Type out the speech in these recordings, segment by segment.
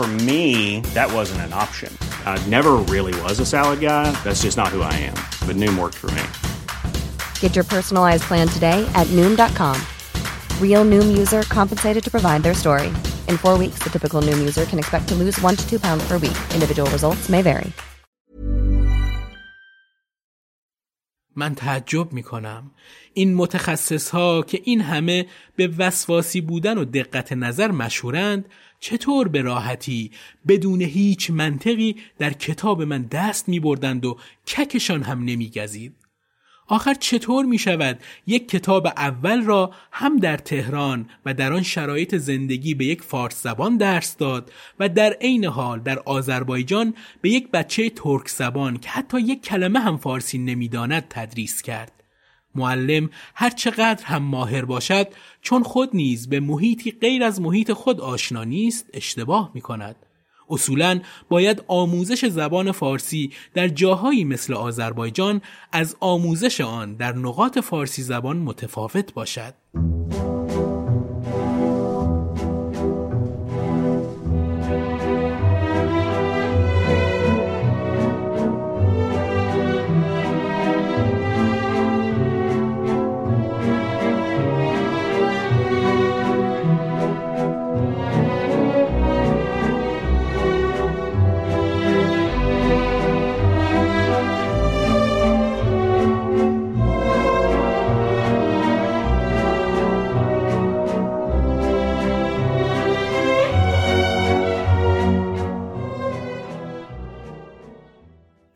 For me, that wasn't an option. I never really was a salad guy. That's just not who I am. But Noom worked for me. Get your personalized plan today at Noom.com. Real Noom user compensated to provide their story. In four weeks, the typical Noom user can expect to lose one to two pounds per week. Individual results may vary. من تعجب می کنم این متخصص ها که این همه به وسواسی بودن و دقت نظر مشهورند چطور به راحتی بدون هیچ منطقی در کتاب من دست می بردند و ککشان هم نمی گزید. آخر چطور می شود یک کتاب اول را هم در تهران و در آن شرایط زندگی به یک فارس زبان درس داد و در عین حال در آذربایجان به یک بچه ترک زبان که حتی یک کلمه هم فارسی نمی‌داند تدریس کرد معلم هر چقدر هم ماهر باشد چون خود نیز به محیطی غیر از محیط خود آشنا نیست اشتباه می کند اصولا باید آموزش زبان فارسی در جاهایی مثل آذربایجان از آموزش آن در نقاط فارسی زبان متفاوت باشد.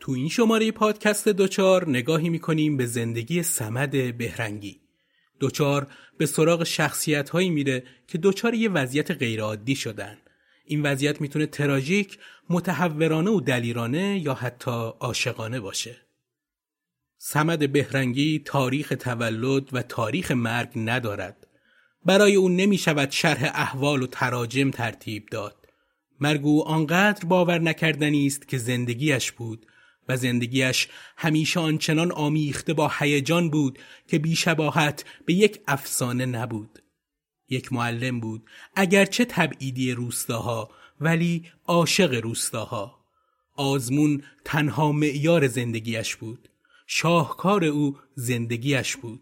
تو این شماره پادکست دوچار نگاهی می‌کنیم به زندگی سمد بهرنگی. دوچار به سراغ شخصیت هایی میره که دوچار یه وضعیت غیرعادی شدن. این وضعیت می‌تونه تراژیک، متحورانه و دلیرانه یا حتی عاشقانه باشه. سمد بهرنگی تاریخ تولد و تاریخ مرگ ندارد. برای اون نمی شود شرح احوال و تراجم ترتیب داد. مرگ او آنقدر باور نکردنی است که زندگیش بود و زندگیش همیشه آنچنان آمیخته با هیجان بود که بیشباهت به یک افسانه نبود. یک معلم بود اگرچه تبعیدی روستاها ولی عاشق روستاها. آزمون تنها معیار زندگیش بود. شاهکار او زندگیش بود.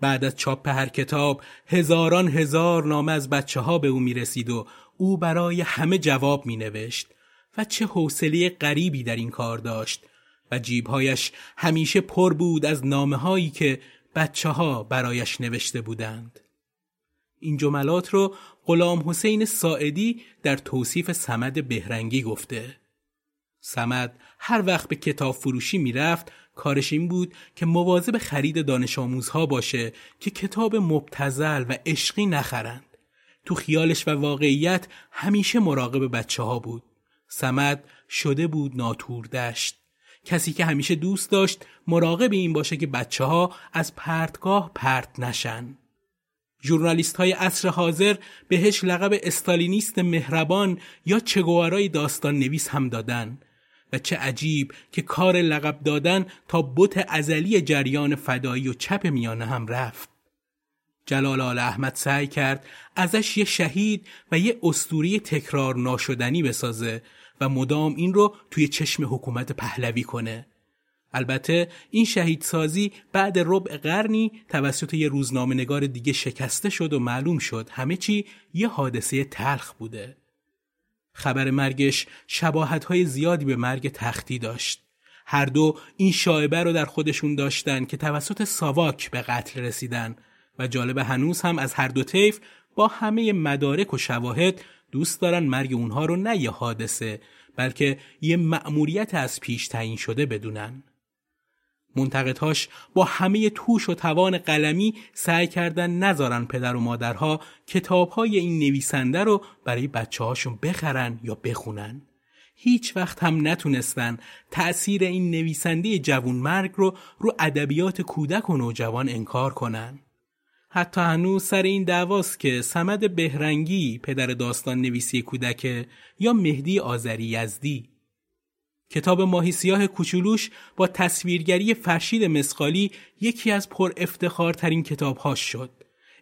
بعد از چاپ هر کتاب هزاران هزار نامه از بچه ها به او می رسید و او برای همه جواب می نوشت و چه حوصله غریبی در این کار داشت و جیبهایش همیشه پر بود از نامه هایی که بچه ها برایش نوشته بودند. این جملات رو غلام حسین ساعدی در توصیف سمد بهرنگی گفته. سمد هر وقت به کتاب فروشی می‌رفت کارش این بود که مواظب خرید دانش آموزها باشه که کتاب مبتزل و عشقی نخرند. تو خیالش و واقعیت همیشه مراقب بچه ها بود. سمد شده بود ناتور دشت. کسی که همیشه دوست داشت مراقب این باشه که بچه ها از پرتگاه پرت نشن. ژورنالیست های عصر حاضر بهش لقب استالینیست مهربان یا چگوارای داستان نویس هم دادن و چه عجیب که کار لقب دادن تا بت ازلی جریان فدایی و چپ میانه هم رفت. جلال آل احمد سعی کرد ازش یه شهید و یه استوری تکرار ناشدنی بسازه و مدام این رو توی چشم حکومت پهلوی کنه. البته این شهیدسازی بعد ربع قرنی توسط یه روزنامه نگار دیگه شکسته شد و معلوم شد همه چی یه حادثه تلخ بوده. خبر مرگش شباهت های زیادی به مرگ تختی داشت. هر دو این شایبه رو در خودشون داشتن که توسط ساواک به قتل رسیدن و جالب هنوز هم از هر دو طیف با همه مدارک و شواهد دوست دارن مرگ اونها رو نه یه حادثه بلکه یه مأموریت از پیش تعیین شده بدونن. منتقدهاش با همه توش و توان قلمی سعی کردن نذارن پدر و مادرها کتابهای این نویسنده رو برای بچه هاشون بخرن یا بخونن. هیچ وقت هم نتونستن تأثیر این نویسنده جوون مرگ رو رو ادبیات کودک و نوجوان انکار کنن. حتی هنوز سر این دعواست که سمد بهرنگی پدر داستان نویسی کودک یا مهدی آذری یزدی کتاب ماهی سیاه کوچولوش با تصویرگری فرشید مسقالی یکی از پر افتخارترین کتابهاش شد.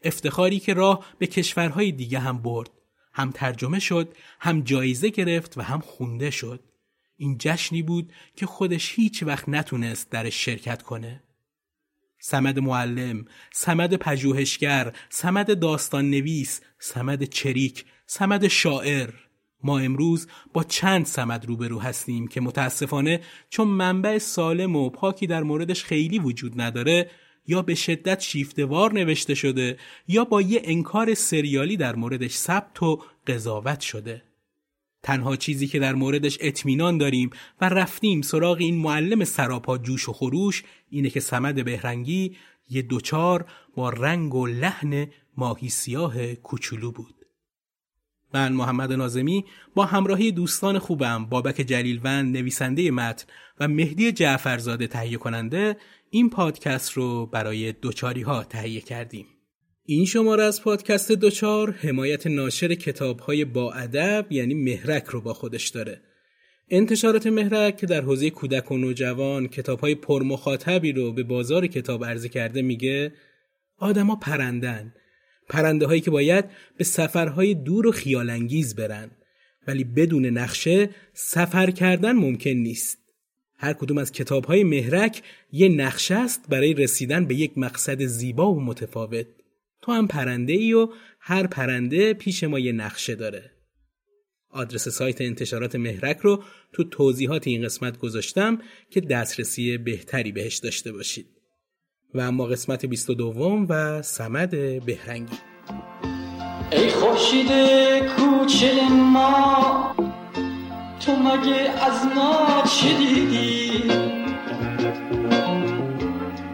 افتخاری که راه به کشورهای دیگه هم برد. هم ترجمه شد، هم جایزه گرفت و هم خونده شد. این جشنی بود که خودش هیچ وقت نتونست درش شرکت کنه. سمد معلم، سمد پژوهشگر، سمد داستان نویس، سمد چریک، سمد شاعر. ما امروز با چند سمد روبرو هستیم که متاسفانه چون منبع سالم و پاکی در موردش خیلی وجود نداره یا به شدت شیفتوار نوشته شده یا با یه انکار سریالی در موردش ثبت و قضاوت شده. تنها چیزی که در موردش اطمینان داریم و رفتیم سراغ این معلم سراپا جوش و خروش اینه که سمد بهرنگی یه دوچار با رنگ و لحن ماهی سیاه کوچولو بود من محمد نازمی با همراهی دوستان خوبم بابک جلیلوند نویسنده متن و مهدی جعفرزاده تهیه کننده این پادکست رو برای دوچاری ها تهیه کردیم. این شماره از پادکست دوچار حمایت ناشر کتاب های با ادب یعنی مهرک رو با خودش داره. انتشارات مهرک که در حوزه کودک و نوجوان کتاب های پرمخاطبی رو به بازار کتاب عرضه کرده میگه آدما پرندن. پرنده هایی که باید به سفرهای دور و خیالانگیز برن. ولی بدون نقشه سفر کردن ممکن نیست. هر کدوم از کتاب های مهرک یه نقشه است برای رسیدن به یک مقصد زیبا و متفاوت. تو هم پرنده ای و هر پرنده پیش ما یه نقشه داره. آدرس سایت انتشارات مهرک رو تو توضیحات این قسمت گذاشتم که دسترسی بهتری بهش داشته باشید. و اما قسمت 22 و سمد بهرنگی. ای خورشید کوچه ما تو مگه از ما چه دیدی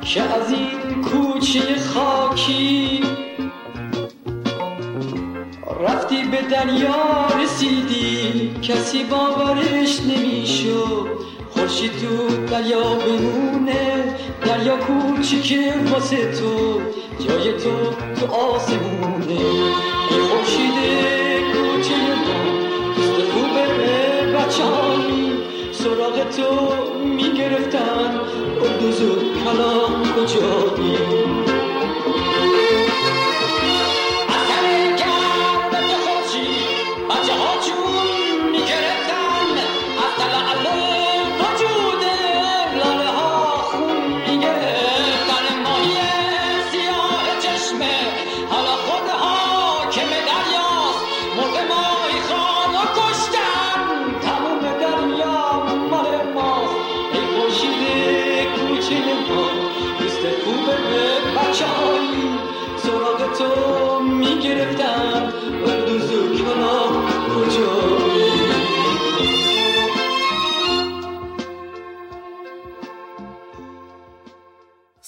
که از این کوچه خاکی دریا رسیدی. کسی باورش نمی‌شد. خورشید تو دریا بمونه. دریا کوچیکه واسه تو. جای تو تو آسمونه. ای خورشید کوچه ما دوست خوبه بچانی سراغ تو می‌گرفتن. اردوز و کلام کجایی؟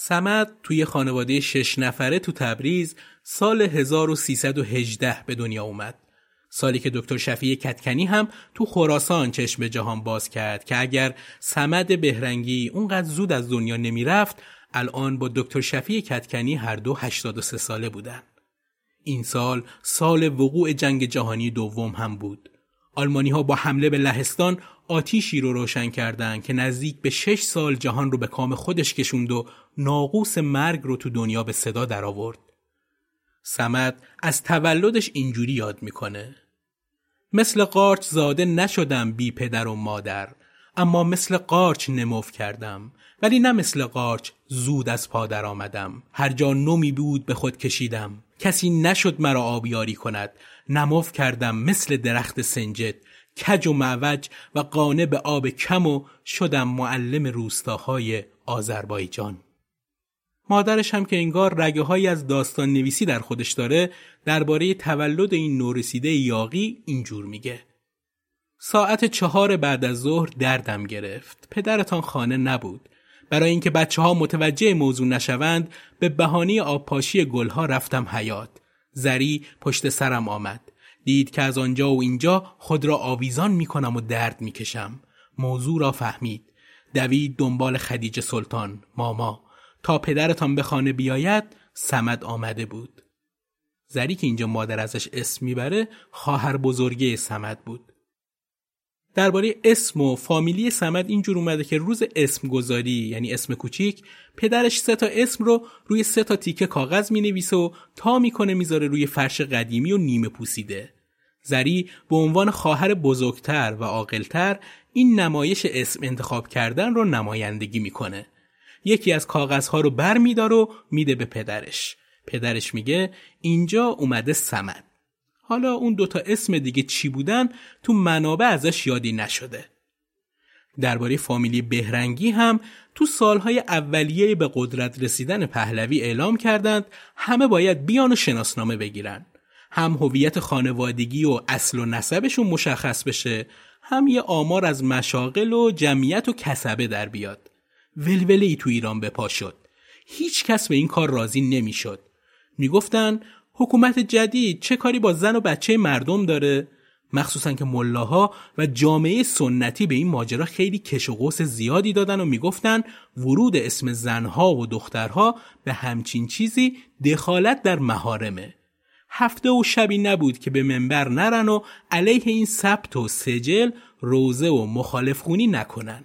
سمد توی خانواده شش نفره تو تبریز سال 1318 به دنیا اومد. سالی که دکتر شفیع کتکنی هم تو خراسان چشم به جهان باز کرد که اگر سمد بهرنگی اونقدر زود از دنیا نمی‌رفت الان با دکتر شفیع کتکنی هر دو 83 ساله بودن. این سال سال وقوع جنگ جهانی دوم هم بود. آلمانی ها با حمله به لهستان آتیشی رو روشن کردند که نزدیک به شش سال جهان رو به کام خودش کشوند و ناقوس مرگ رو تو دنیا به صدا درآورد. سمد از تولدش اینجوری یاد می‌کنه. مثل قارچ زاده نشدم بی پدر و مادر اما مثل قارچ نموف کردم. ولی نه مثل قارچ زود از پادر آمدم. هر جا نمی بود به خود کشیدم. کسی نشد مرا آبیاری کند. نموف کردم مثل درخت سنجد. کج و معوج و قانه به آب کم و شدم معلم روستاهای آذربایجان. مادرش هم که انگار رگه هایی از داستان نویسی در خودش داره درباره تولد این نورسیده یاقی اینجور میگه. ساعت چهار بعد از ظهر دردم گرفت. پدرتان خانه نبود. برای اینکه بچه ها متوجه موضوع نشوند به بهانه آبپاشی گلها رفتم حیات زری پشت سرم آمد. دید که از آنجا و اینجا خود را آویزان می کنم و درد می کشم. موضوع را فهمید. دوید دنبال خدیجه سلطان ماما تا پدرتان به خانه بیاید سمد آمده بود. زری که اینجا مادر ازش اسم می‌بره خواهر بزرگه سمد بود. درباره اسم و فامیلی سمد اینجور اومده که روز اسم گذاری یعنی اسم کوچیک پدرش سه تا اسم رو روی سه تا تیکه کاغذ می نویسه و تا می‌کنه می‌ذاره روی فرش قدیمی و نیمه پوسیده. زری به عنوان خواهر بزرگتر و عاقلتر این نمایش اسم انتخاب کردن رو نمایندگی می‌کنه. یکی از کاغذها رو بر میدار و میده به پدرش. پدرش میگه اینجا اومده سمد. حالا اون دوتا اسم دیگه چی بودن تو منابع ازش یادی نشده. درباره فامیلی بهرنگی هم تو سالهای اولیه به قدرت رسیدن پهلوی اعلام کردند همه باید بیان و شناسنامه بگیرن. هم هویت خانوادگی و اصل و نسبشون مشخص بشه هم یه آمار از مشاغل و جمعیت و کسبه در بیاد. ولوله ای تو ایران به پا شد. هیچ کس به این کار راضی نمی‌شد. می‌گفتن حکومت جدید چه کاری با زن و بچه مردم داره مخصوصا که ملاها و جامعه سنتی به این ماجرا خیلی کش و قوس زیادی دادن و می‌گفتن ورود اسم زنها و دخترها به همچین چیزی دخالت در مهارمه هفته و شبی نبود که به منبر نرن و علیه این ثبت و سجل روزه و مخالف خونی نکنن.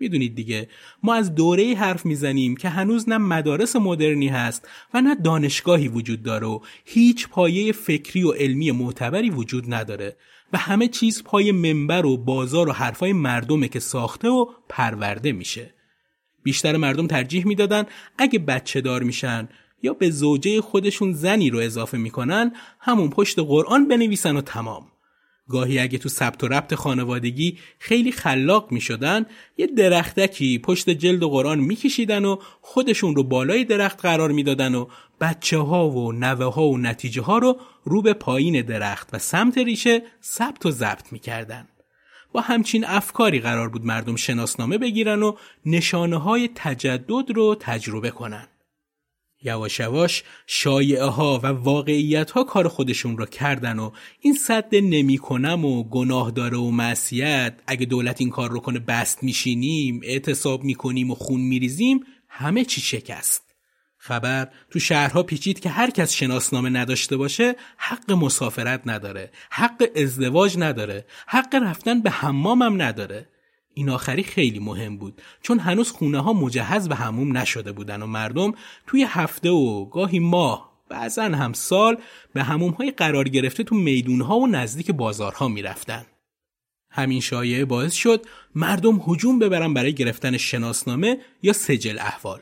می‌دونید دیگه ما از دوره حرف می‌زنیم که هنوز نه مدارس مدرنی هست و نه دانشگاهی وجود داره و هیچ پایه فکری و علمی معتبری وجود نداره و همه چیز پای منبر و بازار و حرفای مردمه که ساخته و پرورده میشه. بیشتر مردم ترجیح می‌دادن اگه بچه دار میشن یا به زوجه خودشون زنی رو اضافه می‌کنن همون پشت قرآن بنویسن و تمام گاهی اگه تو ثبت و ربط خانوادگی خیلی خلاق می شدن یه درختکی پشت جلد و قرآن می کشیدن و خودشون رو بالای درخت قرار می دادن و بچه ها و نوه ها و نتیجه ها رو رو به پایین درخت و سمت ریشه ثبت و ضبط می کردن. با همچین افکاری قرار بود مردم شناسنامه بگیرن و نشانه های تجدد رو تجربه کنن. یواش یواش شایعه ها و واقعیت ها کار خودشون را کردن و این صد نمی کنم و گناه داره و معصیت. اگه دولت این کار رو کنه بست میشینیم اعتصاب می‌کنیم و خون میریزیم همه چی شکست. خبر تو شهرها پیچید که هر کس شناسنامه نداشته باشه حق مسافرت نداره حق ازدواج نداره حق رفتن به حمامم نداره. این آخری خیلی مهم بود چون هنوز خونه ها مجهز به هموم نشده بودن و مردم توی هفته و گاهی ماه بعضا هم سال به هموم های قرار گرفته تو میدون ها و نزدیک بازارها می‌رفتن. همین شایعه باعث شد مردم هجوم ببرن برای گرفتن شناسنامه یا سجل احوال.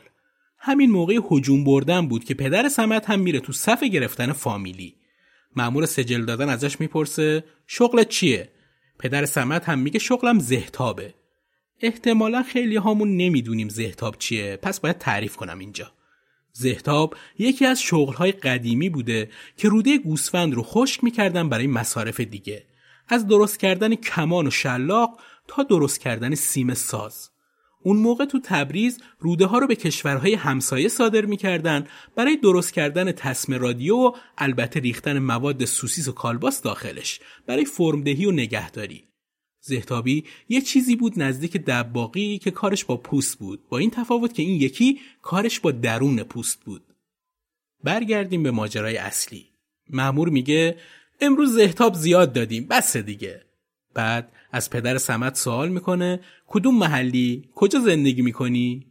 همین موقع هجوم بردن بود که پدر سمت هم میره تو صف گرفتن فامیلی. مأمور سجل دادن ازش می‌پرسه شغلت چیه؟ پدر سمت هم میگه شغلم زهتابه. احتمالا خیلی هامون نمی‌دونیم زهتاب چیه. پس باید تعریف کنم اینجا. زهتاب یکی از شغلهای قدیمی بوده که روده گوسفند رو خشک می‌کردن برای مصارف دیگه. از درست کردن کمان و شلاق تا درست کردن سیم ساز. اون موقع تو تبریز روده ها رو به کشورهای همسایه صادر می‌کردن برای درست کردن تسم رادیو و البته ریختن مواد سوسیس و کالباس داخلش برای فرمدهی و نگهداری. زهتابی یه چیزی بود نزدیک دباقی که کارش با پوست بود. با این تفاوت که این یکی کارش با درون پوست بود. برگردیم به ماجرای اصلی. معمور میگه امروز زهتاب زیاد دادیم بس دیگه. بعد از پدر سمت سوال می‌کنه کدوم محلی؟ کجا زندگی می‌کنی؟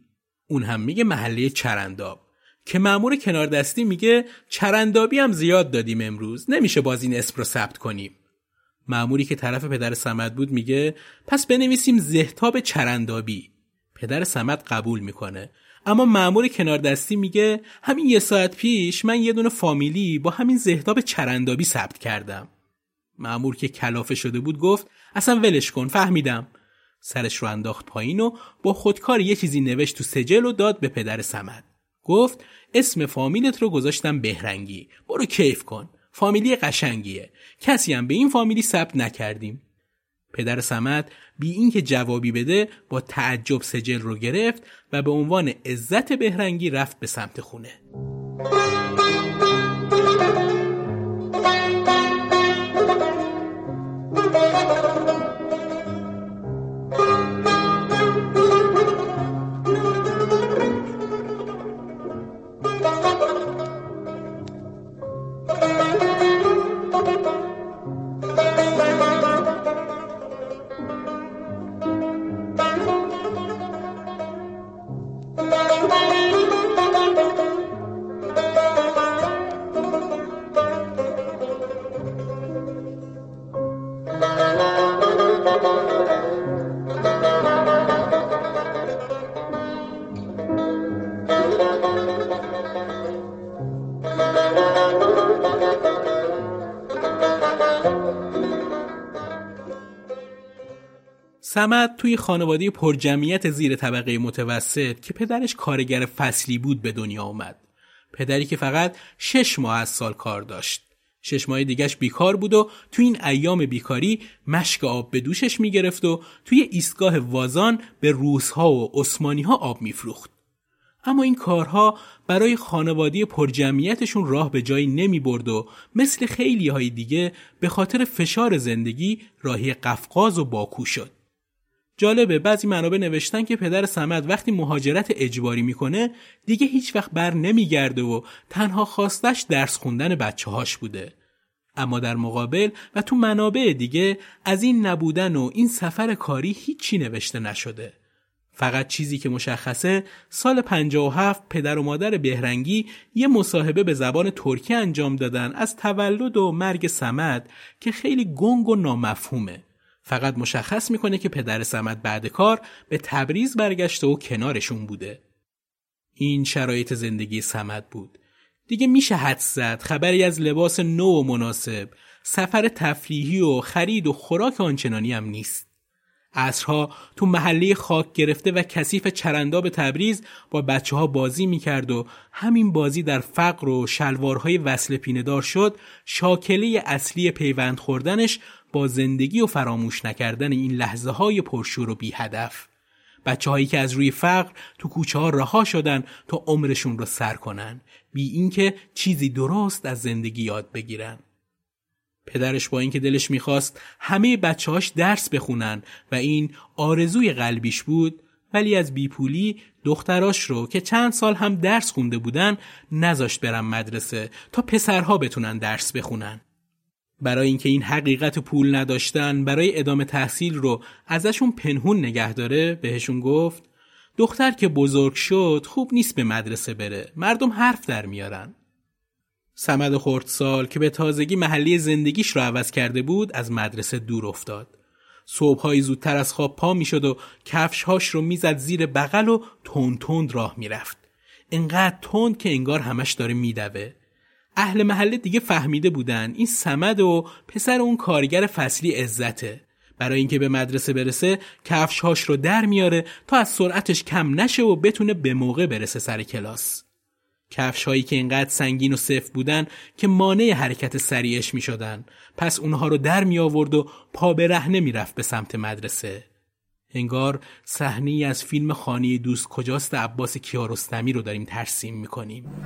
اون هم میگه محله چرنداب. که معمور کنار دستی میگه چرندابی هم زیاد دادیم امروز نمیشه باز این اسم رو ثبت کنیم. معموری که طرف پدر سمت بود میگه پس بنویسیم زهتاب چرندابی. پدر سمت قبول می‌کنه. اما معمور کنار دستی میگه همین یه ساعت پیش من یه دونه فامیلی با همین زهتاب چرندابی ثبت کردم. معمور که کلافه شده بود گفت اصلا ولش کن فهمیدم. سرش رو انداخت پایین و با خودکار یه چیزی نوشت تو سجل و داد به پدر سمد. گفت اسم فامیلت رو گذاشتم بهرنگی. برو کیف کن. فامیلی قشنگیه. کسی هم به این فامیلی ثبت نکردیم. پدر سمت بی اینکه جوابی بده با تعجب سجل رو گرفت و به عنوان عزت بهرنگی رفت به سمت خونه. سمت توی خانواده پرجمعیت زیر طبقه متوسط که پدرش کارگر فصلی بود به دنیا آمد. پدری که فقط شش ماه از سال کار داشت. شش ماه دیگش بیکار بود و توی این ایام بیکاری مشک آب به دوشش می‌گرفت و توی ایستگاه وازان به روسها و عثمانی ها آب میفروخت. اما این کارها برای خانواده پرجمعیتشون راه به جایی نمی برد و مثل خیلی های دیگه به خاطر فشار زندگی راهی قفقاز و باکو شد. جالبه بعضی منابع نوشتن که پدر سمد وقتی مهاجرت اجباری می‌کنه دیگه هیچ وقت بر نمیگرده و تنها خواستش درس خوندن بچه هاش بوده. اما در مقابل و تو منابع دیگه از این نبودن و این سفر کاری هیچی نوشته نشده. فقط چیزی که مشخصه سال 57 پدر و مادر بهرنگی یه مصاحبه به زبان ترکی انجام دادن از تولد و مرگ سمد که خیلی گنگ و نامفهومه. فقط مشخص می‌کنه که پدر سمت بعد کار به تبریز برگشته و کنارشون بوده. این شرایط زندگی سمت بود. دیگه میشه حد زد خبری از لباس نو و مناسب، سفر تفریحی و خرید و خوراک آنچنانی هم نیست. عصرها تو محله خاک گرفته و کثیف چرنداب تبریز با بچه ها بازی می‌کرد و همین بازی در فقر و شلوارهای وصل پیندار شد شاکله اصلی پیوند خوردنش با زندگی و فراموش نکردن این لحظه های پرشور و بی هدف بچه هایی که از روی فقر تو کوچه ها رها شدن تا عمرشون رو سر کنن بی اینکه چیزی درست از زندگی یاد بگیرن پدرش با اینکه دلش می‌خواست همه بچه‌هاش درس بخونن و این آرزوی قلبیش بود ولی از بیپولی دختراش رو که چند سال هم درس خونده بودن نذاشت برن مدرسه تا پسرها بتونن درس بخونن. برای اینکه این حقیقت پول نداشتن برای ادامه تحصیل رو ازشون پنهون نگه داره بهشون گفت دختر که بزرگ شد خوب نیست به مدرسه بره مردم حرف در میارن سمد خردسال که به تازگی محلی زندگیش رو عوض کرده بود از مدرسه دور افتاد. صبحهایی زودتر از خواب پا می‌شد و کفشهاش رو می‌زد زیر بغل و تند تند راه می‌رفت. انقدر تند که انگار همش داره میدوه. اهل محله دیگه فهمیده بودن این سمد و پسر اون کارگر فصلی عزته. برای اینکه به مدرسه برسه کفشهاش رو در میاره تا از سرعتش کم نشه و بتونه به موقع برسه سر کلاس. کفش هایی که اینقدر سنگین و صف بودن که مانع حرکت سریعش می شدن. پس اونها رو در می آورد و پا به رهنه می رفت به سمت مدرسه. انگار صحنه از فیلم خانه دوست کجاست عباس کیارستمی رو داریم ترسیم می کنیم.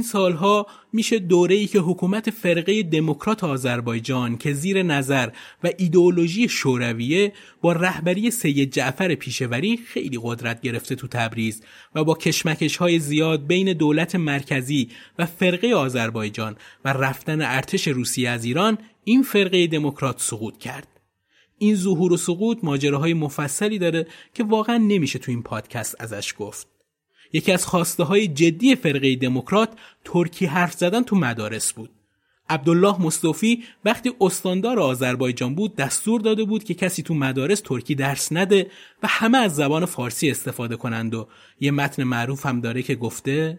این سالها میشه دوره ای که حکومت فرقه دموکرات آذربایجان که زیر نظر و ایدئولوژی شورویه با رهبری سید جعفر پیشوری خیلی قدرت گرفته تو تبریز و با کشمکش های زیاد بین دولت مرکزی و فرقه آذربایجان و رفتن ارتش روسیه از ایران این فرقه دموکرات سقوط کرد. این ظهور و سقوط ماجراهای مفصلی داره که واقعا نمیشه تو این پادکست ازش گفت. یکی از خواسته های جدی فرقه دموکرات ترکی حرف زدن تو مدارس بود. عبدالله مصطفی وقتی استاندار آذربایجان بود دستور داده بود که کسی تو مدارس ترکی درس نده و همه از زبان فارسی استفاده کنند و یه متن معروف هم داره که گفته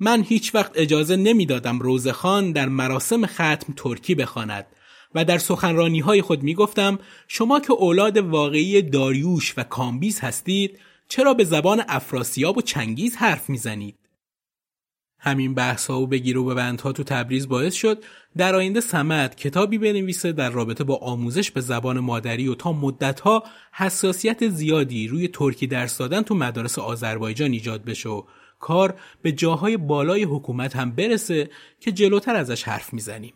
من هیچ وقت اجازه نمی‌دادم روزخان در مراسم ختم ترکی بخواند و در سخنرانی های خود می گفتم شما که اولاد واقعی داریوش و کامبیز هستید چرا به زبان افراسیاب و چنگیز حرف می‌زنید؟ همین بحث ها و بگیر و ببندها تو تبریز باعث شد در آینده سمت کتابی بنویسه در رابطه با آموزش به زبان مادری و تا مدتها حساسیت زیادی روی ترکی درس دادن تو مدارس آذربایجان ایجاد بشه و کار به جاهای بالای حکومت هم برسه که جلوتر ازش حرف می‌زنیم.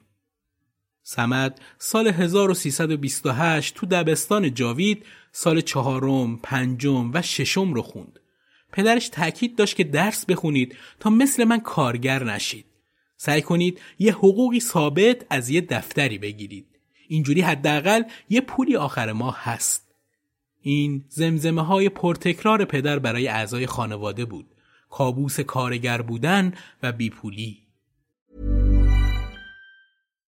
سمد سال 1328 تو دبستان جاوید سال چهارم، پنجم و ششم رو خوند. پدرش تاکید داشت که درس بخونید تا مثل من کارگر نشید. سعی کنید یه حقوقی ثابت از یه دفتری بگیرید. اینجوری حداقل یه پولی آخر ماه هست. این زمزمه های پرتکرار پدر برای اعضای خانواده بود. کابوس کارگر بودن و بیپولی.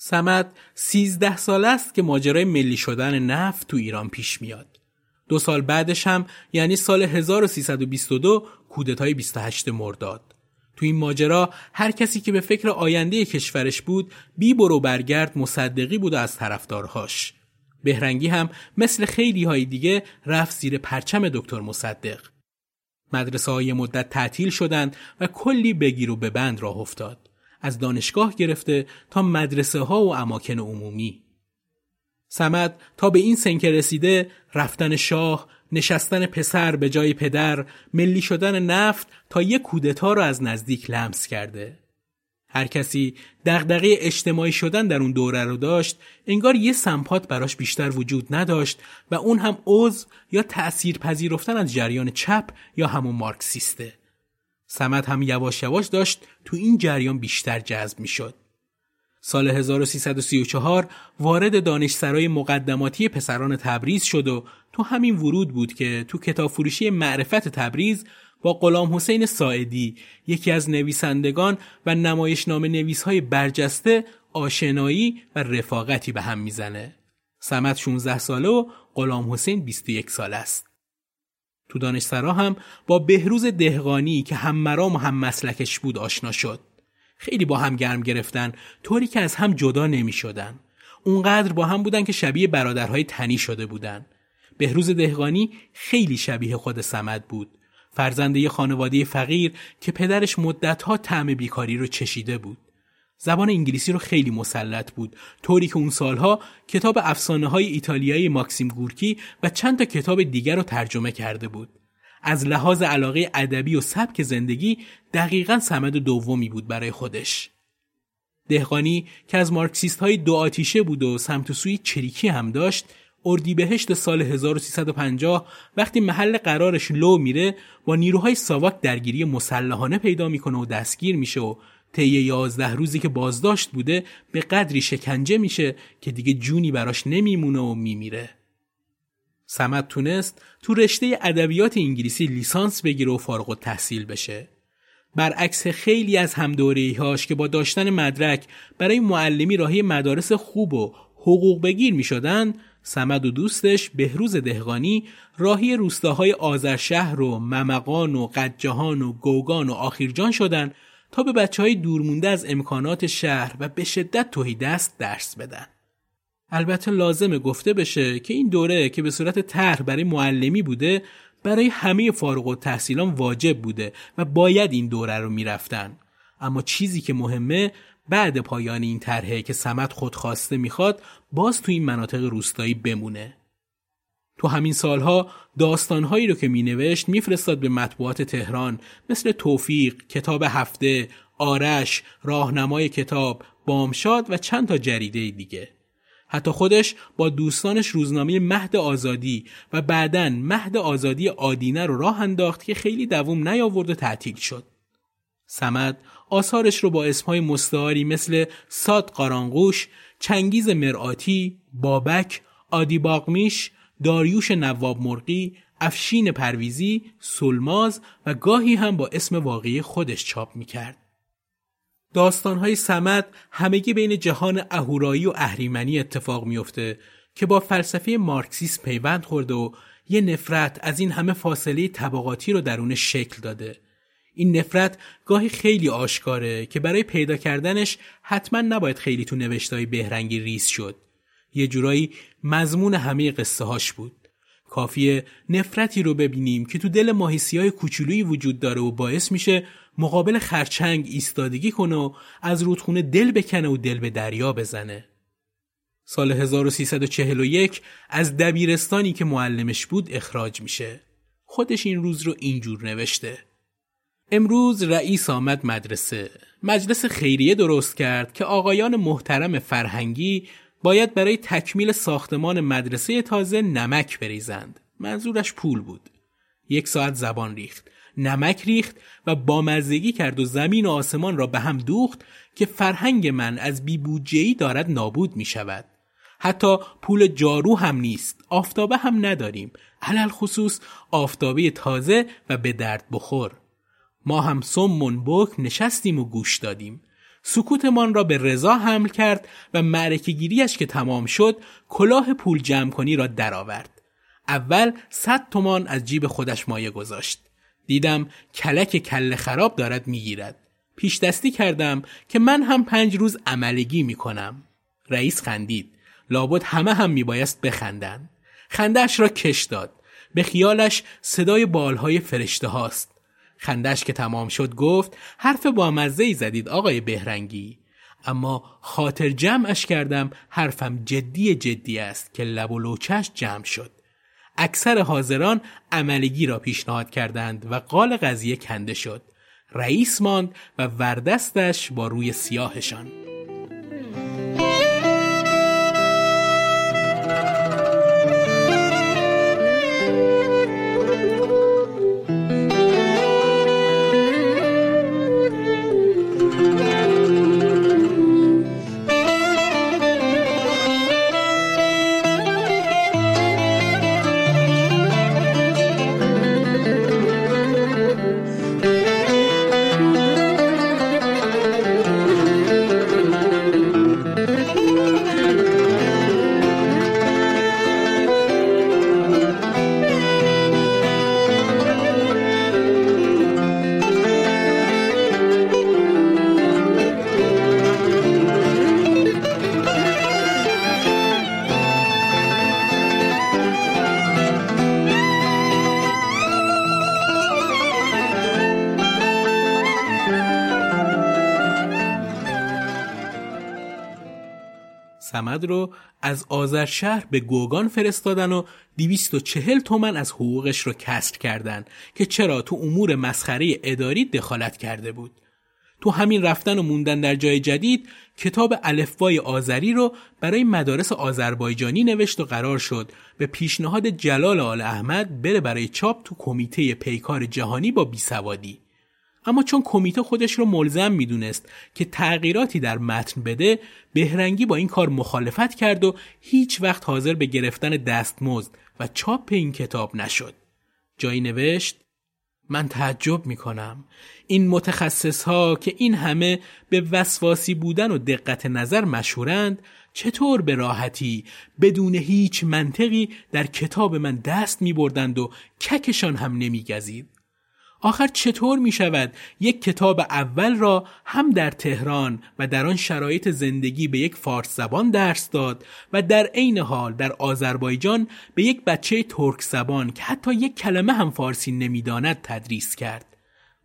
سمت 13 سال است که ماجرای ملی شدن نفت تو ایران پیش میاد. دو سال بعدش هم یعنی سال 1322 کودتای 28 مرداد. تو این ماجرا هر کسی که به فکر آینده کشورش بود بی برو برگرد مصدقی بود از طرفدارهاش. بهرنگی هم مثل خیلی های دیگه رفت زیر پرچم دکتر مصدق. مدرسه های مدت تعطیل شدند و کلی بگیر و به بند راه افتاد. از دانشگاه گرفته تا مدرسه ها و اماکن عمومی. سمد تا به این سنکه رسیده رفتن شاه، نشستن پسر به جای پدر، ملی شدن نفت تا یک کودتا رو از نزدیک لمس کرده. هر کسی دغدغه اجتماعی شدن در اون دوره رو داشت انگار یه سمپات براش بیشتر وجود نداشت و اون هم عضو یا تأثیر پذیرفتن از جریان چپ یا همون مارکسیسته. سمت هم یواش یواش داشت تو این جریان بیشتر جذب می شد. سال 1334 وارد دانشسرای مقدماتی پسران تبریز شد و تو همین ورود بود که تو کتاب فروشی معرفت تبریز با غلام حسین ساعدی یکی از نویسندگان و نمایشنامه نویس های برجسته آشنایی و رفاقتی به هم می‌زنه. سمت 16 ساله و غلام حسین 21 ساله است. تو دانشسرا هم با بهروز دهقانی که هم مرام و هم مسلکش بود آشنا شد. خیلی با هم گرم گرفتن طوری که از هم جدا نمی شدن. اونقدر با هم بودن که شبیه برادرهای تنی شده بودن. بهروز دهقانی خیلی شبیه خود سمد بود. فرزنده خانواده فقیر که پدرش مدتها طعم بیکاری رو چشیده بود. زبان انگلیسی رو خیلی مسلط بود. طوری که اون سالها کتاب افسانه های ایتالیایی ماکسیم گورکی و چند تا کتاب دیگر رو ترجمه کرده بود. از لحاظ علاقه ادبی و سبک زندگی دقیقا سمد دومی بود برای خودش. دهقانی که از مارکسیست های دو آتیشه بود و سمت سوی چریکی هم داشت اردیبهشت سال 1350 وقتی محل قرارش لو میره با نیروهای ساواک درگیری مسلحانه پیدا می‌کنه و دستگیر میشه و طی یازده روزی که بازداشت بوده به قدری شکنجه میشه که دیگه جونی براش نمیمونه و میمیره. سمت تونست تو رشته ادبیات انگلیسی لیسانس بگیره و فارغ التحصیل بشه. برعکس خیلی از هاش که با داشتن مدرک برای معلمی راهی مدارس خوب و حقوق بگیر می شدن سمد و دوستش بهروز دهقانی راهی روستاهای آذرشهر و ممقان و قجهان و گوگان و آخیرجان شدن تا به بچه های دورمونده از امکانات شهر و به شدت توهی دست درس بدن. البته لازمه گفته بشه که این دوره که به صورت طرح برای معلمی بوده برای همه فارغ و تحصیلان واجب بوده و باید این دوره رو می‌رفتن. اما چیزی که مهمه بعد پایان این طرحه که سمت خودخواسته می‌خواد باز تو این مناطق روستایی بمونه. تو همین سالها داستانهایی رو که مینوشت میفرستاد به مطبوعات تهران مثل توفیق، کتاب هفته، آرش، راهنمای کتاب، بامشاد و چند تا جریده دیگه. حتی خودش با دوستانش روزنامه مهد آزادی و بعدا مهد آزادی آدینه رو راه انداخت که خیلی دووم نیاورد و تعطیل شد. سمد آثارش رو با اسمهای مستعاری مثل ساد قارانگوش، چنگیز مرآتی، بابک، آدی باقمیش، داریوش نواب مرقی، افشین پرویزی، سلماز و گاهی هم با اسم واقعی خودش چاپ می‌کرد. داستانهای سمت همگی بین جهان اهورایی و اهریمنی اتفاق میافته که با فلسفه مارکسیس پیوند خورده و یه نفرت از این همه فاصله طبقاتی رو درون شکل داده. این نفرت گاهی خیلی آشکاره که برای پیدا کردنش حتما نباید خیلی تو نوشتای بهرنگی ریز شد. یه جورایی مضمون همه قصه هاش بود. کافیه نفرتی رو ببینیم که تو دل ماهیسی های کوچولویی وجود داره و باعث میشه مقابل خرچنگ ایستادگی کنه و از رودخونه دل بکنه و دل به دریا بزنه. سال 1341 از دبیرستانی که معلمش بود اخراج میشه. خودش این روز رو اینجور نوشته. امروز رئیس آمد مدرسه. مجلس خیریه درست کرد که آقایان محترم فرهنگی باید برای تکمیل ساختمان مدرسه تازه نمک بریزند. منظورش پول بود. یک ساعت زبان ریخت. نمک ریخت و بامزگی کرد و زمین و آسمان را به هم دوخت که فرهنگ من از بیبوجهی دارد نابود می شود. حتی پول جارو هم نیست. آفتابه هم نداریم. علل خصوص آفتابه تازه و به درد بخور. ما هم سمون بک نشستیم و گوش دادیم. سکوتمان را به رضا حمل کرد و معرکه گیریش که تمام شد کلاه پول جمع کنی را درآورد. اول صد تومان از جیب خودش مایه گذاشت. دیدم کلک کل خراب دارد می‌گیرد. پیش دستی کردم که من هم پنج روز عملگی می کنم. رئیس خندید. لابد همه هم میبایست بخندند. خندش را کش داد. به خیالش صدای بالهای فرشته هاست. خندش که تمام شد گفت حرف با مزه ای زدید آقای بهرنگی. اما خاطر جمعش کردم حرفم جدی جدی است که لب و لوچش جمع شد. اکثر حاضران عملگی را پیشنهاد کردند و قال قضیه کنده شد. رئیس ماند و وردستش با روی سیاهشان. سمد رو از آذر شهر به گوگان فرستادن و 240 تومن از حقوقش رو کسر کردن که چرا تو امور مسخره اداری دخالت کرده بود. تو همین رفتن و موندن در جای جدید کتاب الفبای آذری رو برای مدارس آذربایجانی نوشت و قرار شد به پیشنهاد جلال آل احمد بره برای چاپ تو کمیته پیکار جهانی با بیسوادی. اما چون کمیته خودش رو ملزم می‌دونست که تغییراتی در متن بده بهرنگی با این کار مخالفت کرد و هیچ وقت حاضر به گرفتن دستمزد و چاپ این کتاب نشد جایی نوشت من تعجب می کنم این متخصص ها که این همه به وسواسی بودن و دقت نظر مشهورند چطور به راحتی بدون هیچ منطقی در کتاب من دست می بردند و ککشان هم نمی گزید. آخر چطور می شود یک کتاب اول را هم در تهران و در آن شرایط زندگی به یک فارس زبان درس داد و در عین حال در آذربایجان به یک بچه ترک زبان که حتی یک کلمه هم فارسی نمی‌داند تدریس کرد.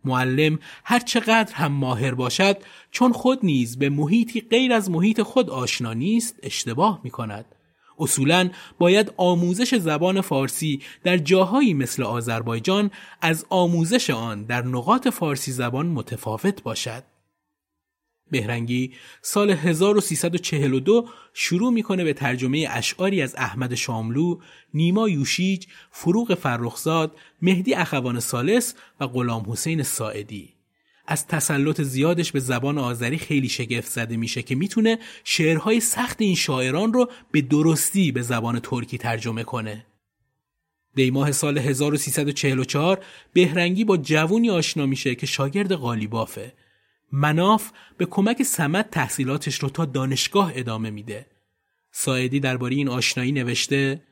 معلم هر چقدر هم ماهر باشد چون خود نیز به محیطی غیر از محیط خود آشنا نیست اشتباه می کند اصولا باید آموزش زبان فارسی در جاهایی مثل آذربایجان از آموزش آن در نقاط فارسی زبان متفاوت باشد. بهرنگی سال 1342 شروع می‌کنه به ترجمه اشعاری از احمد شاملو، نیما یوشیج، فروغ فرخزاد، مهدی اخوان سالس و غلام حسین ساعدی. از تسلط زیادش به زبان آذری خیلی شگفت زده میشه که می‌تونه شعرهای سخت این شاعران رو به درستی به زبان ترکی ترجمه کنه. دیماه سال 1344 بهرنگی با جوونی آشنا میشه که شاگرد غالیبافه. مناف به کمک سمت تحصیلاتش رو تا دانشگاه ادامه میده. ساعدی درباره این آشنایی نوشته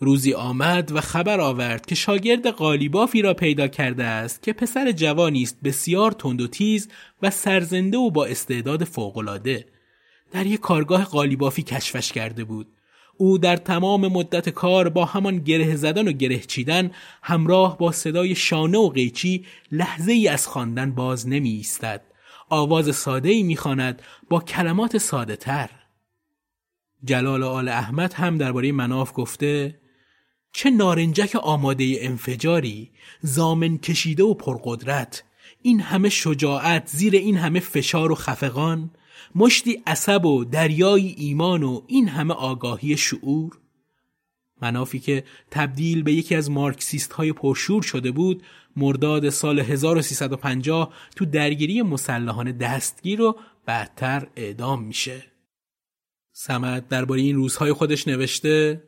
روزی آمد و خبر آورد که شاگرد قالیبافی را پیدا کرده است که پسر جوانی است بسیار تند و تیز و سرزنده و با استعداد فوقالعاده در یک کارگاه قالیبافی کشفش کرده بود او در تمام مدت کار با همان گره زدن و گره چیدن همراه با صدای شانه و قیچی لحظه ای از خواندن باز نمی ایستد. آواز ساده ای می با کلمات ساده تر. جلال آل احمد هم درباره مناف گفته چه نارنجک آماده انفجاری زامن کشیده و پرقدرت این همه شجاعت زیر این همه فشار و خفقان مشتی عصب و دریای ایمان و این همه آگاهی شعور؟ منافی که تبدیل به یکی از مارکسیست های پرشور شده بود مرداد سال 1350 تو درگیری مسلحانه دستگیر و بعدتر اعدام میشه. سمت درباره این روزهای خودش نوشته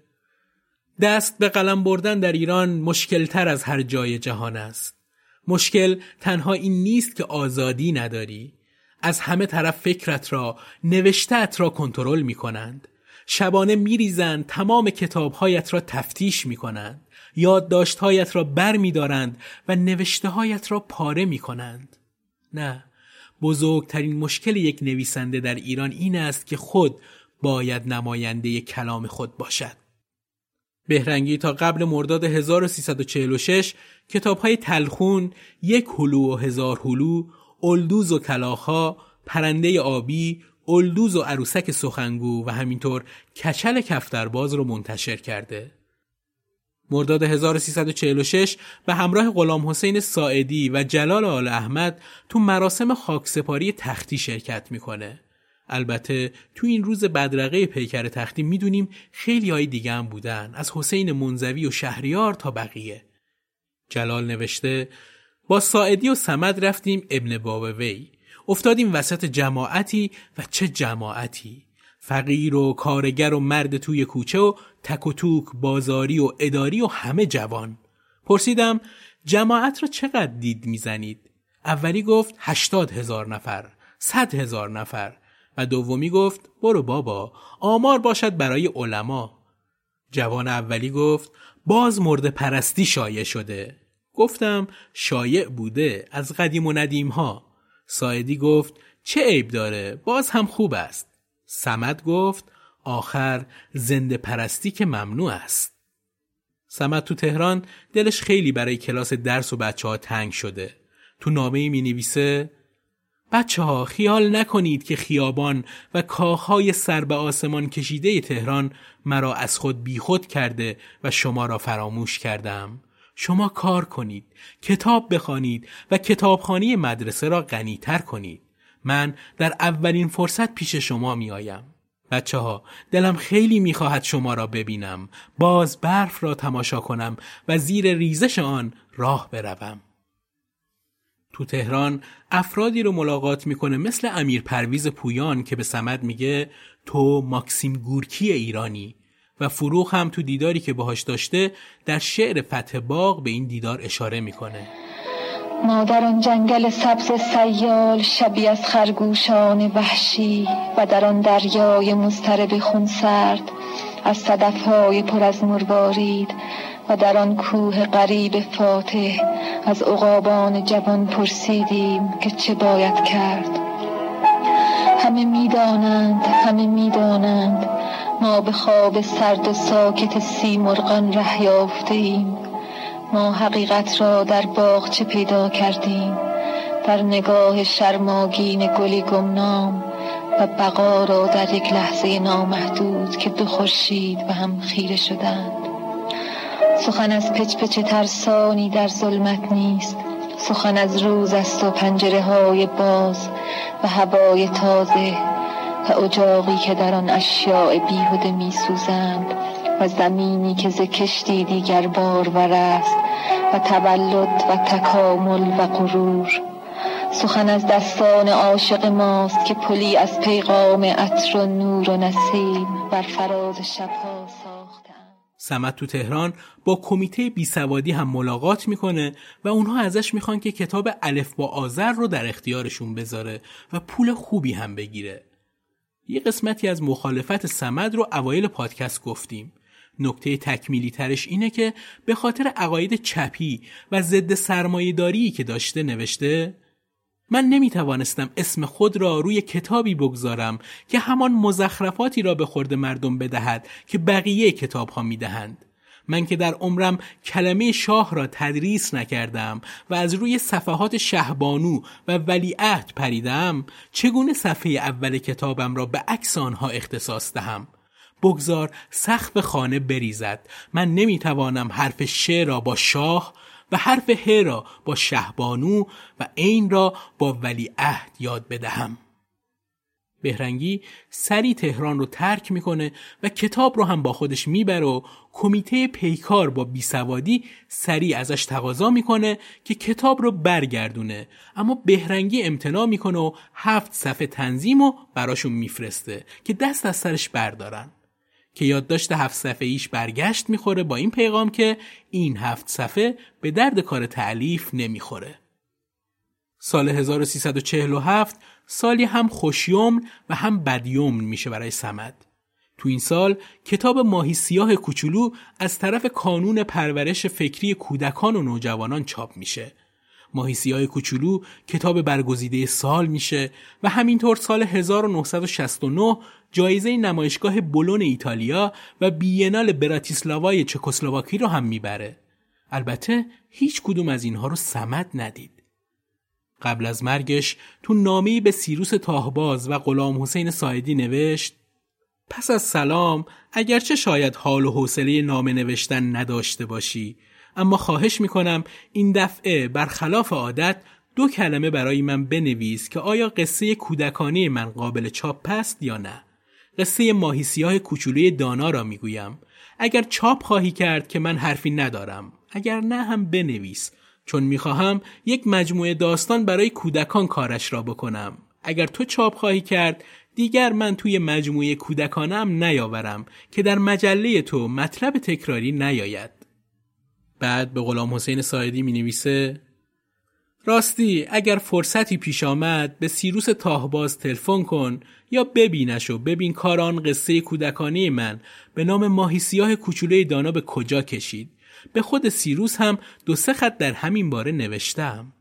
دست به قلم بردن در ایران مشکل تر از هر جای جهان است. مشکل تنها این نیست که آزادی نداری. از همه طرف فکرت را نوشتت را کنترل می کنند. شبانه می ریزند تمام کتابهایت را تفتیش می کنند. یادداشتهایت را بر می دارند و نوشته هایت را پاره می کنند. نه بزرگترین مشکل یک نویسنده در ایران این است که خود باید نماینده کلام خود باشد. بهرنگی تا قبل مرداد 1346 کتاب های تلخون یک هلو و هزار هلو، الدوز و کلاخا، پرنده آبی، الدوز و عروسک سخنگو و همینطور کچل کفترباز رو منتشر کرده. مرداد 1346 به همراه غلام حسین ساعدی و جلال آل احمد تو مراسم خاکسپاری تختی شرکت می‌کنه. البته تو این روز بدرقه پیکر تختی می‌دونیم خیلی های دیگه هم بودن از حسین منزوی و شهریار تا بقیه. جلال نوشته با ساعدی و سمد رفتیم ابن بابوی افتادیم وسط جماعتی و چه جماعتی؟ فقیر و کارگر و مرد توی کوچه و تک و توک بازاری و اداری و همه جوان. پرسیدم جماعت را چقدر دید می‌زنید؟ اولی گفت هشتاد هزار نفر صد هزار نفر. و دومی گفت برو بابا آمار باشد برای علما. جوان اولی گفت باز مرد پرستی شایع شده. گفتم شایع بوده از قدیم و ندیم ها سایدی گفت چه عیب داره؟ باز هم خوب است. سمت گفت آخر زنده پرستی که ممنوع است. سمت تو تهران دلش خیلی برای کلاس درس و بچه ها تنگ شده. تو نامه می نویسه بچه ها خیال نکنید که خیابان و کاخهای سر به آسمان کشیده تهران مرا از خود بیخود کرده و شما را فراموش کردم. شما کار کنید، کتاب بخوانید و کتابخانه مدرسه را غنیتر کنید. من در اولین فرصت پیش شما می آیم. بچه ها دلم خیلی می‌خواهد شما را ببینم باز برف را تماشا کنم و زیر ریزش آن راه بروم تو تهران افرادی رو ملاقات می‌کنه مثل امیر پرویز پویان که به سمد میگه تو ماکسیم گورکی ایرانی و فروغ هم تو دیداری که باهاش داشته در شعر فتح باغ به این دیدار اشاره می‌کنه. ما در آن جنگل سبز سیال شبی از خرگوشان وحشی و در آن دریای مضطرب خونسرد از صدفهای پر از مروارید و در آن کوه غریب فاتح از عقابان جوان پرسیدیم که چه باید کرد. همه می‌دانند همه می‌دانند ما به خواب سرد و ساکت سیمرغان ره یافته ایم ما حقیقت را در باغچه پیدا کردیم؟ در نگاه شرماگین گلی گمنام و بقا را در یک لحظه نامحدود که دو خورشید به هم خیره شدند. سخن از پچ پچ ترسانی در ظلمت نیست. سخن از روز است و پنجره های باز و هوای تازه و اجاقی که در آن اشیاء بیهوده می سوزند و زمینی که ز کشتی دیگر بار است و تولد و تکامل و غرور. سخن از دستان عاشق ماست که پلی از پیغام عطر و نور و نسیم بر فراز شبها سمت تو تهران با کمیته بیسوادی هم ملاقات می‌کنه و اونها ازش می‌خوان که کتاب الف با آذر رو در اختیارشون بذاره و پول خوبی هم بگیره. یه قسمتی از مخالفت سمد رو اوایل پادکست گفتیم. نکته تکمیلی ترش اینه که به خاطر عقاید چپی و ضد سرمایهداری که داشته نوشته من نمی توانستم اسم خود را روی کتابی بگذارم که همان مزخرفاتی را به خورد مردم بدهد که بقیه کتاب ها می دهند. من که در عمرم کلمه شاه را تدریس نکردم و از روی صفحات شهبانو و ولیعهد پریدم چگونه صفحه اول کتابم را به عکس آنها اختصاص دهم بگذار سقف خانه بریزد من نمی‌توانم حرف ش را با شاه و حرف ه را با شهبانو و عین را با ولی عهد یاد بدهم. بهرنگی سری تهران رو ترک می‌کنه و کتاب رو هم با خودش می‌بره و کمیته پیکار با بیسوادی سری ازش تقاضا می‌کنه که کتاب رو برگردونه. اما بهرنگی امتناع می‌کنه و هفت صفحه تنظیم و براشون میفرسته که دست از سرش بردارن. که یادداشت هفت صفحه ایش برگشت می‌خوره با این پیغام که این هفت صفحه به درد کار تعلیف نمی‌خوره. سال 1347 سالی هم خوشیوم و هم بدیوم میشه برای سمد. تو این سال کتاب ماهی سیاه کوچولو از طرف کانون پرورش فکری کودکان و نوجوانان چاپ میشه. ماهی سیاه کوچولو کتاب برگزیده سال میشه و همینطور سال 1969 جایزه نمایشگاه بولون ایتالیا و بینال براتیسلاوای چکسلواکی رو هم می‌بره. البته هیچ کدوم از اینها رو سمت ندید. قبل از مرگش تو نامه‌ای به سیروس تاهباز و غلام حسین سایدی نوشت پس از سلام اگرچه شاید حال و حوصله نامه نوشتن نداشته باشی اما خواهش می‌کنم این دفعه برخلاف عادت دو کلمه برای من بنویس که آیا قصه کودکانه من قابل چاپ است یا نه. قصه ماهی سیاه کوچولوی دانا را می‌گویم. اگر چاپ خواهی کرد که من حرفی ندارم اگر نه هم بنویس چون می‌خواهم یک مجموعه داستان برای کودکان کارش را بکنم. اگر تو چاپ خواهی کرد دیگر من توی مجموعه کودکانم نیاورم که در مجله تو مطلب تکراری نیاید. بعد به غلام حسین سایدی می نویسه راستی اگر فرصتی پیش آمد به سیروس تاهباز تلفن کن یا ببینش و ببین کاران قصه کودکانه من. به نام ماهی سیاه کوچوله دانا به کجا کشید؟ به خود سیروس هم دو سه خط در همین باره نوشتم.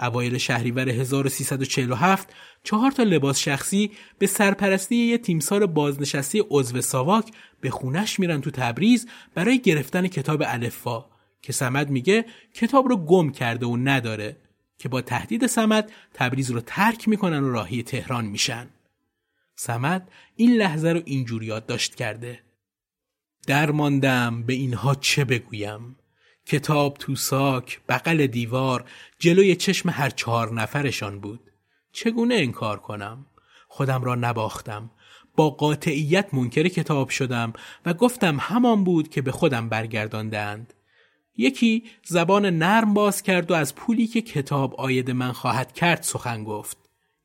اوایل شهریور 1347 چهار تا لباس شخصی به سرپرستی یه تیمسار بازنشستی عضو ساواک به خونش میرن تو تبریز برای گرفتن کتاب الفا که سمد میگه کتاب رو گم کرده و نداره که با تهدید سمد تبریز رو ترک می‌کنن و راهی تهران میشن. سمد این لحظه رو اینجوری یادداشت کرده. درماندم به اینها چه بگویم؟ کتاب تو ساک بغل دیوار جلوی چشم هر چهار نفرشان بود. چگونه انکار کنم؟ خودم را نباختم. با قاطعیت منکر کتاب شدم و گفتم همان بود که به خودم برگرداندند. یکی زبان نرم باز کرد و از پولی که کتاب آید من خواهد کرد سخن گفت.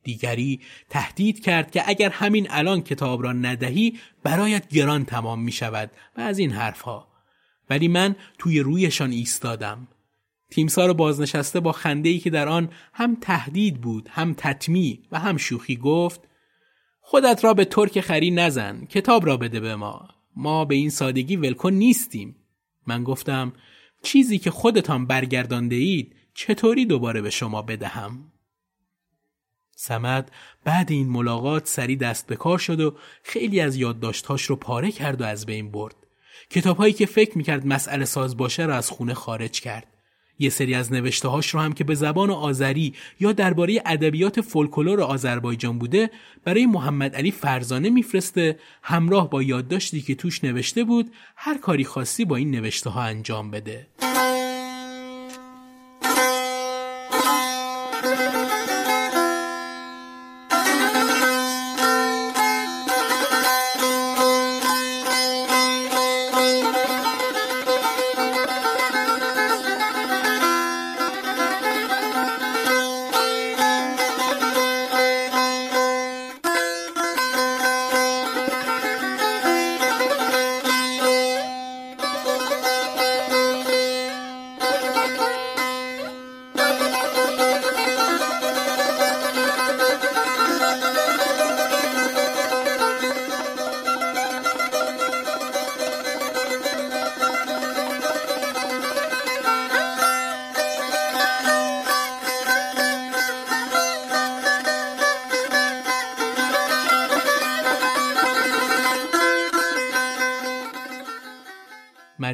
دیگری تهدید کرد که اگر همین الان کتاب را ندهی برایت گران تمام می شود و از این حرفها. ولی من توی رویشان ایستادم. تیمسار بازنشسته با خنده که در آن هم تهدید بود هم تطمی و هم شوخی گفت خودت را به ترک خری نزن کتاب را بده به ما. ما به این سادگی ولکن نیستیم. من گفتم چیزی که خودتان برگردانده اید چطوری دوباره به شما بدهم؟ سمد بعد این ملاقات سری دست به کار شد و خیلی از یادداشتهاش رو پاره کرد و از بین برد. کتابهایی که فکر می‌کرد مسئله ساز باشه را از خونه خارج کرد یه سری از نوشته هاش رو هم که به زبان آذری یا درباره ادبیات فولکلور آذربایجان بوده برای محمد علی فرزانه میفرسته همراه با یادداشتی که توش نوشته بود هر کاری خاصی با این نوشته ها انجام بده.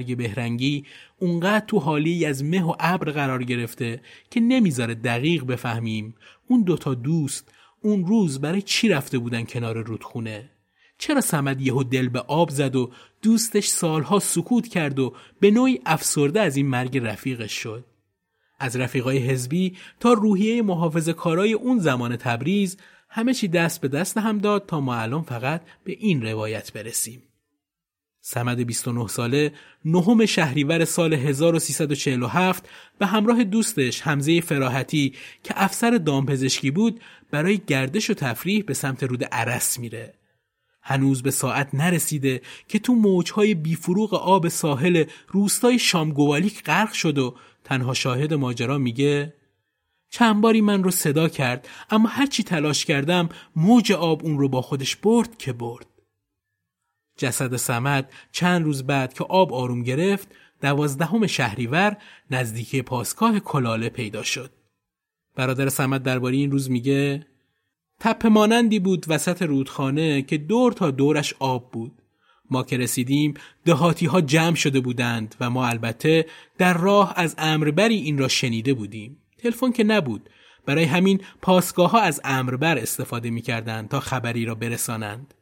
مرگ بهرنگی اونقدر تو حالی از مه و ابر قرار گرفته که نمی‌ذاره دقیق بفهمیم. اون دوتا دوست اون روز برای چی رفته بودن کنار رودخونه؟ چرا سمد یهو دل به آب زد و دوستش سالها سکوت کرد و به نوعی افسرده از این مرگ رفیقش شد؟ از رفیقای حزبی تا روحیه محافظ کارای اون زمان تبریز همه چی دست به دست هم داد تا ما الان فقط به این روایت برسیم. سمد 29 ساله نهم شهریور سال 1347 به همراه دوستش حمزه فراحتی که افسر دامپزشکی بود برای گردش و تفریح به سمت رود عرس میره. هنوز به ساعت نرسیده که تو موجهای بیفروغ آب ساحل روستای شامگوالیک غرق شد و تنها شاهد ماجرا میگه چند باری من رو صدا کرد اما هرچی تلاش کردم موج آب اون رو با خودش برد که برد. جسد سمد چند روز بعد که آب آروم گرفت دوازدهم شهریور نزدیکی پاسگاه کلاله پیدا شد. برادر سمد درباره این روز میگه تپه مانندی بود وسط رودخانه که دور تا دورش آب بود. ما که رسیدیم دهاتی ها جمع شده بودند و ما البته در راه از امربری این را شنیده بودیم. تلفن که نبود. برای همین پاسگاه ها از امربر استفاده می کردند تا خبری را برسانند.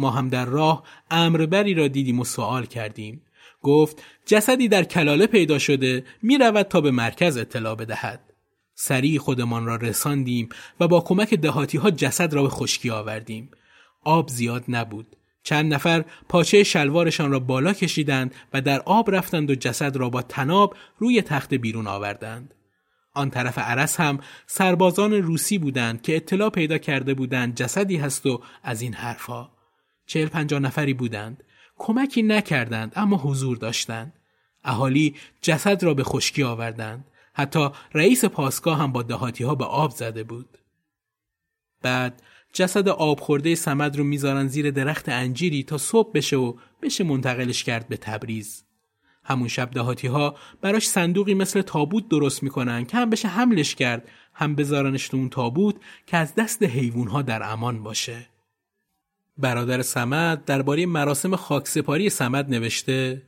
ما هم در راه امربری را دیدیم و سوال کردیم. گفت جسدی در کلاله پیدا شده می رود تا به مرکز اطلاع بدهد. سریع خودمان را رساندیم و با کمک دهاتی ها جسد را به خشکی آوردیم. آب زیاد نبود. چند نفر پاچه شلوارشان را بالا کشیدند و در آب رفتند و جسد را با تناب روی تخت بیرون آوردند. آن طرف عرس هم سربازان روسی بودند که اطلاع پیدا کرده بودند جسدی هست و از این حرفها. چهل پنجاه نفری بودند. کمکی نکردند اما حضور داشتند. اهالی جسد را به خشکی آوردند. حتی رئیس پاسگاه هم با دهاتی ها به آب زده بود. بعد جسد آب خورده سمد رو می‌ذارن زیر درخت انجیری تا صبح بشه و بشه منتقلش کرد به تبریز. همون شب دهاتی ها براش صندوقی مثل تابوت درست می‌کنن که هم بشه حملش کرد هم بذارنش تو اون تابوت که از دست حیوان ها در امان باشه. برادر سمد درباره مراسم خاکسپاری سمد نوشته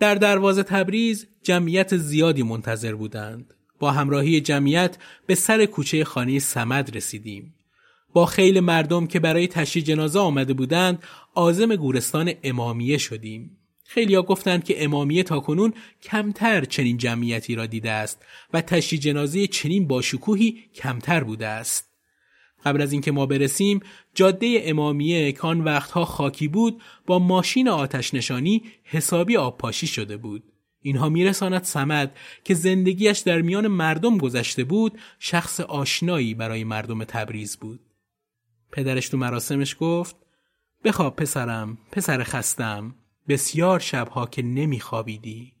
در دروازه تبریز جمعیت زیادی منتظر بودند. با همراهی جمعیت به سر کوچه خانه سمد رسیدیم. با خیل مردم که برای تشییع جنازه آمده بودند آزم گورستان امامیه شدیم. خیلیا گفتند که امامیه تاکنون کمتر چنین جمعیتی را دیده است و تشییع جنازه چنین باشکوهی کمتر بوده است. قبل از اینکه ما برسیم جاده امامیه که آن وقتها خاکی بود با ماشین آتش نشانی حسابی آبپاشی شده بود. اینها میرساند سمد که زندگیش در میان مردم گذشته بود شخص آشنایی برای مردم تبریز بود. پدرش تو مراسمش گفت بخواب پسرم پسر خستم بسیار شبها که نمیخوابیدی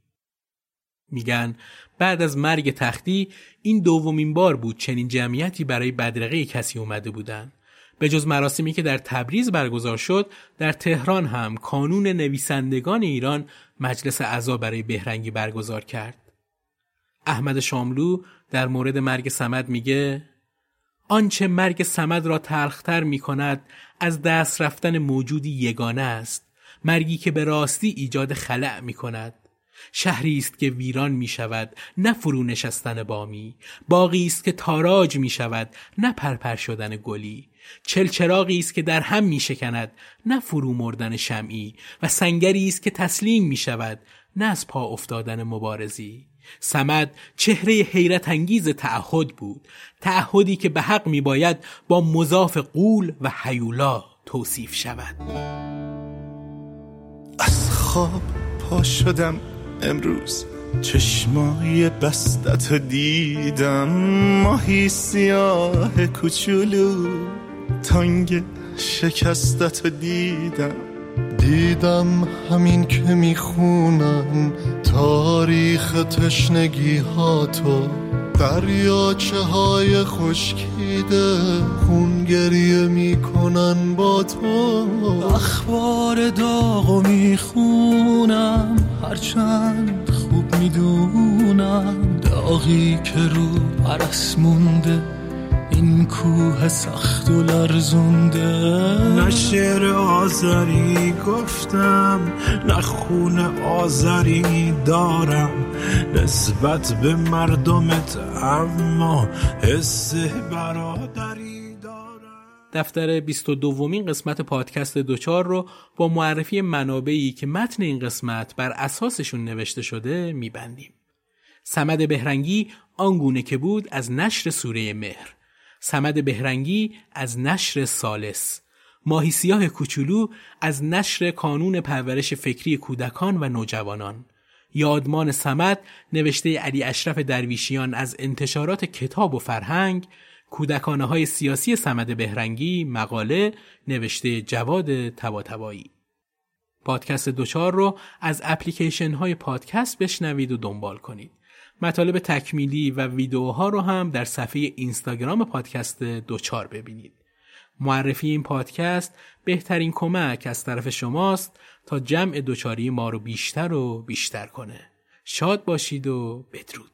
میگن. بعد از مرگ تختی این دومین بار بود چنین جمعیتی برای بدرقه کسی اومده بودن. به جز مراسمی که در تبریز برگزار شد در تهران هم کانون نویسندگان ایران مجلس اعضا برای بهرنگی برگزار کرد. احمد شاملو در مورد مرگ سمد میگه آنچه مرگ سمد را تلختر می کند از دست رفتن موجودی یگانه است. مرگی که به راستی ایجاد خلع می کند شهری است که ویران می شود نه فرو نشستن بامی باقی است که تاراج می شود نه پرپر شدن گلی. چلچراغی است که در هم می شکند نه فرو مردن شمعی. و سنگری است که تسلیم می شود نه از پا افتادن مبارزی. سمد چهره حیرت انگیز تعهد بود تعهدی که به حق می باید با مضاف قول و حیولا توصیف شود. از خواب پا شدم. امروز. چشمای بستت دیدم. ماهی سیاه کوچولو. تنگ شکستت دیدم. دیدم همین که می‌خونم تاریخ تشنگی ها تو دریاچه های خشکیده خون گریه می‌کنن با تو. اخبار داغو می‌خونم هرچند خوب می‌دونم داغی که رو پرس مونده این کوه سخت و لرزونده. نه شعر آذری گفتم نه خون آذری دارم. نسبت به مردمت اما حس دارم دفتر 22 دومین قسمت پادکست دوچار رو با معرفی منابعی که متن این قسمت بر اساسشون نوشته شده میبندیم. سمد بهرنگی آنگونه که بود از نشر سوره مهر. سمد بهرنگی از نشر سالس ماهی سیاه کوچولو از نشر کانون پرورش فکری کودکان و نوجوانان. یادمان سمد نوشته علی اشرف درویشیان از انتشارات کتاب و فرهنگ کودکانه های سیاسی سمد بهرنگی مقاله نوشته جواد تباتبایی پادکست دوچار رو از اپلیکیشن های پادکست بشنوید و دنبال کنید مطالب تکمیلی و ویدیوها رو هم در صفحه اینستاگرام پادکست دوچار ببینید. معرفی این پادکست بهترین کمک از طرف شماست تا جمع دوچاری ما رو بیشتر و بیشتر کنه. شاد باشید و بدرود.